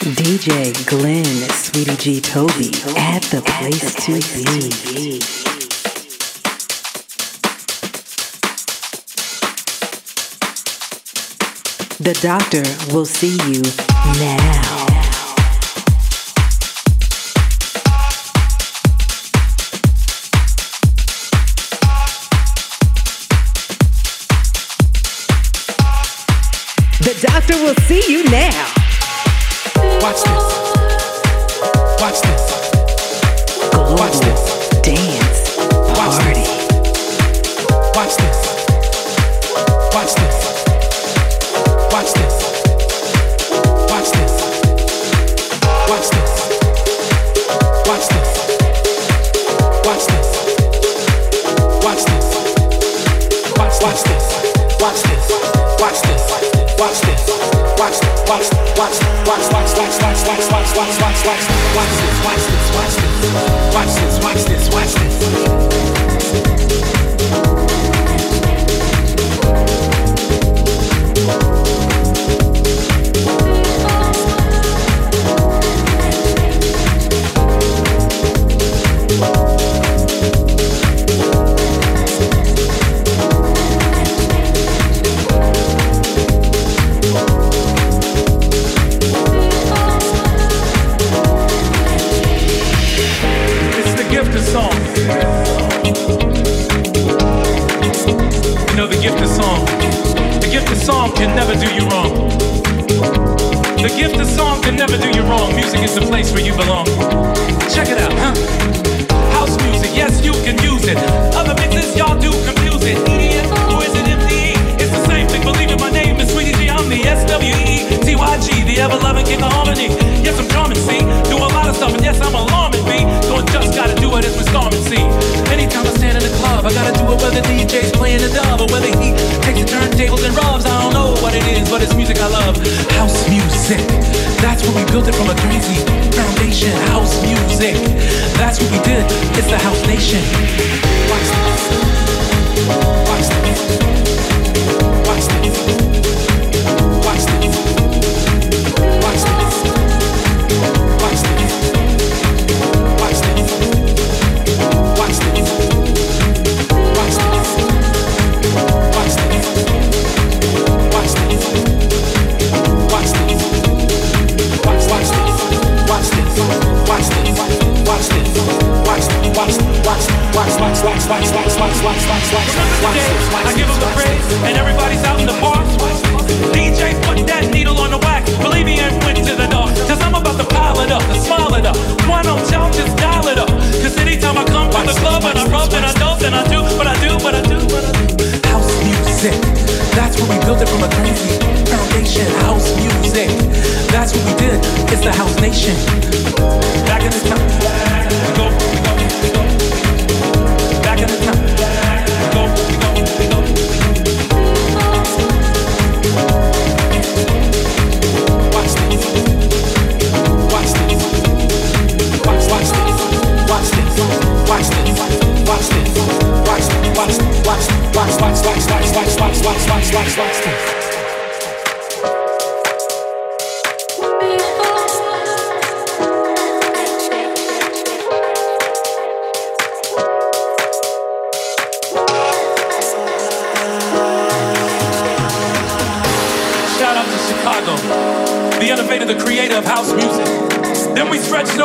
DJ Glenn, Sweety G Toby, at the place to be. The doctor will see you now. The doctor will see you now. Watch watch, watch, watch, watch, watch, watch this, watch this, watch this, watch this. Watch this. Watch this. Watch this. Music is the place where you belong.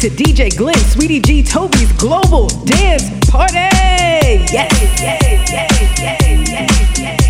to DJ Glenn, Sweety G, Toby's Global Dance Party. Yes, yes, yes, yes.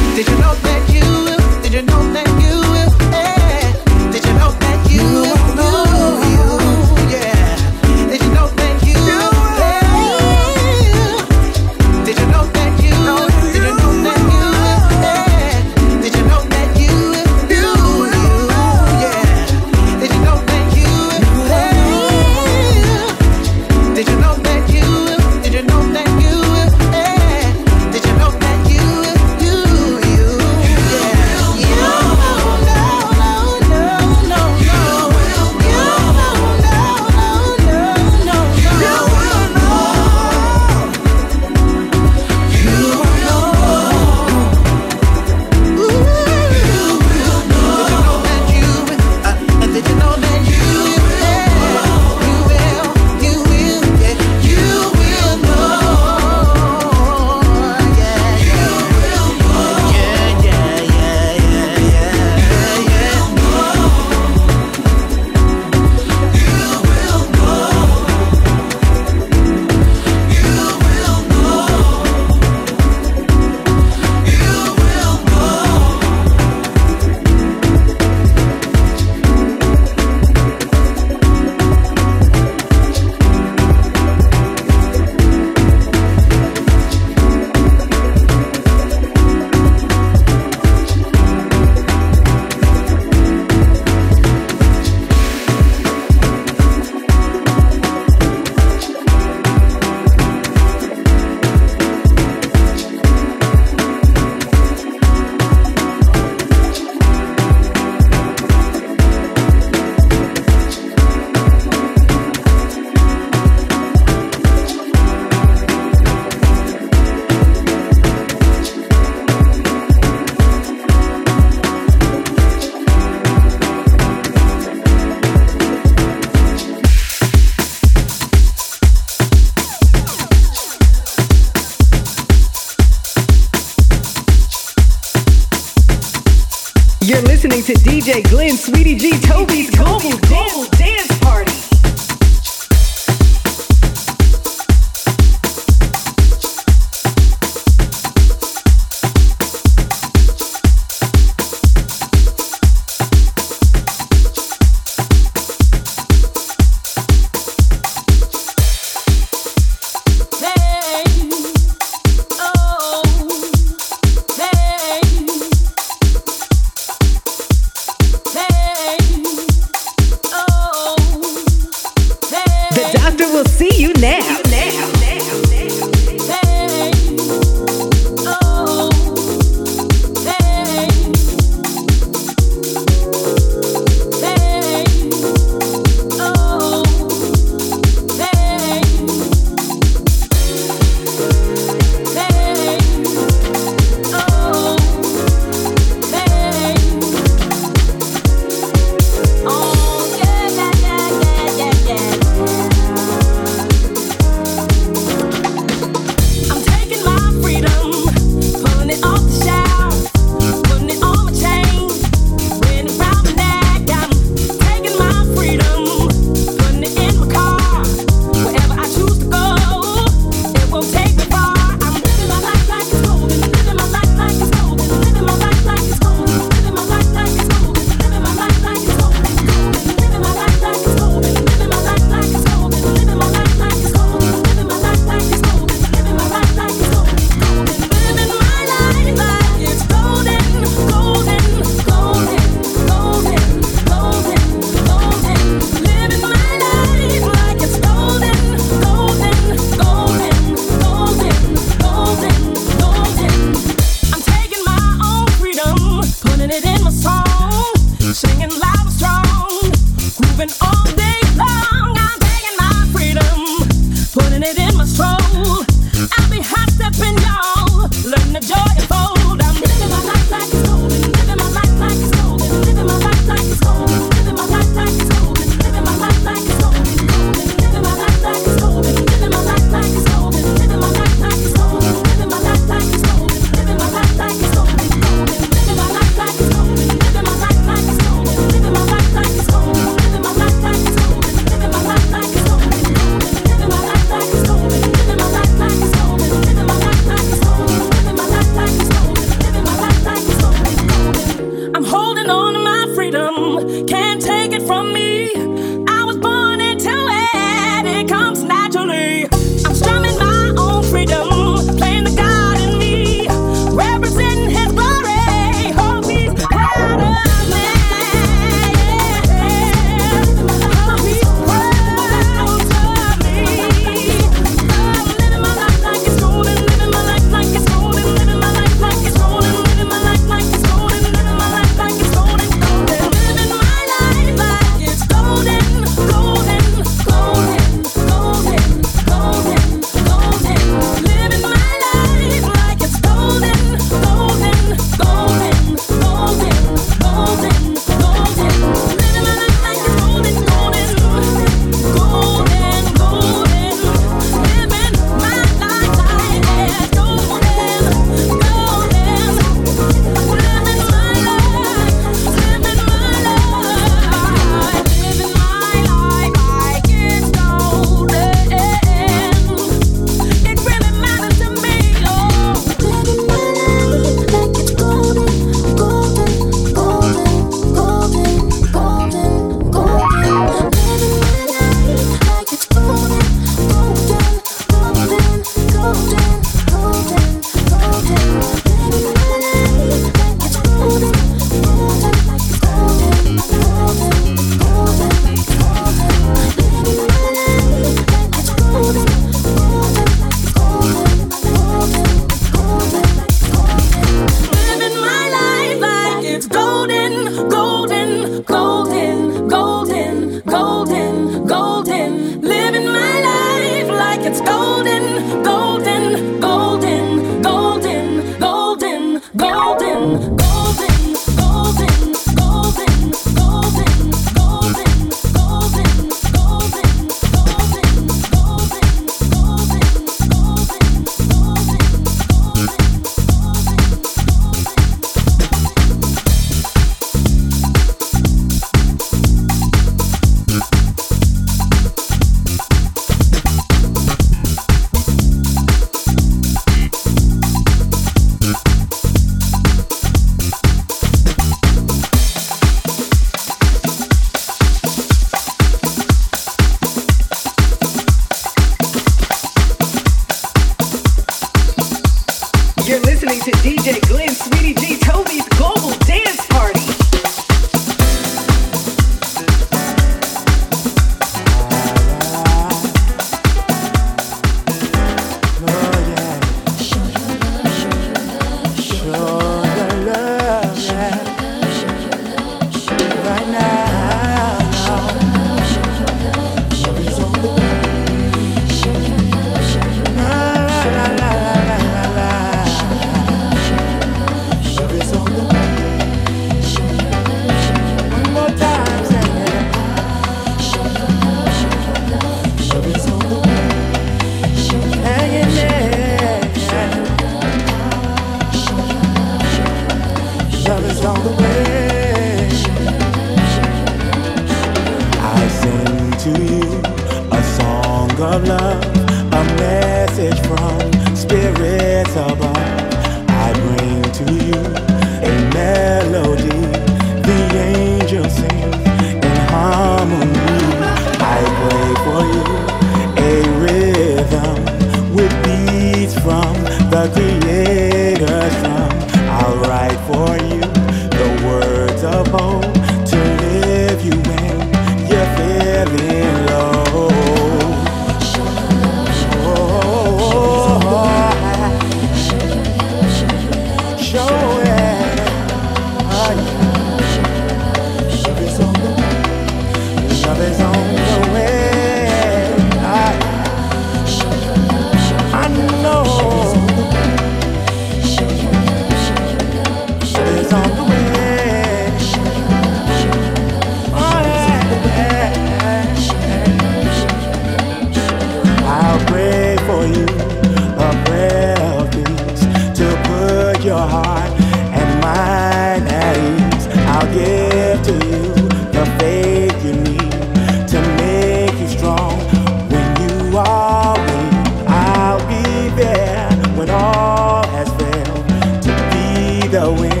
going.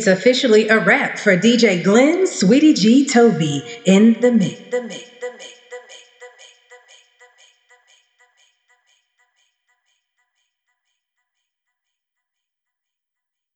It's officially a wrap for DJ Glenn Sweety G Toby in the mix. The mix.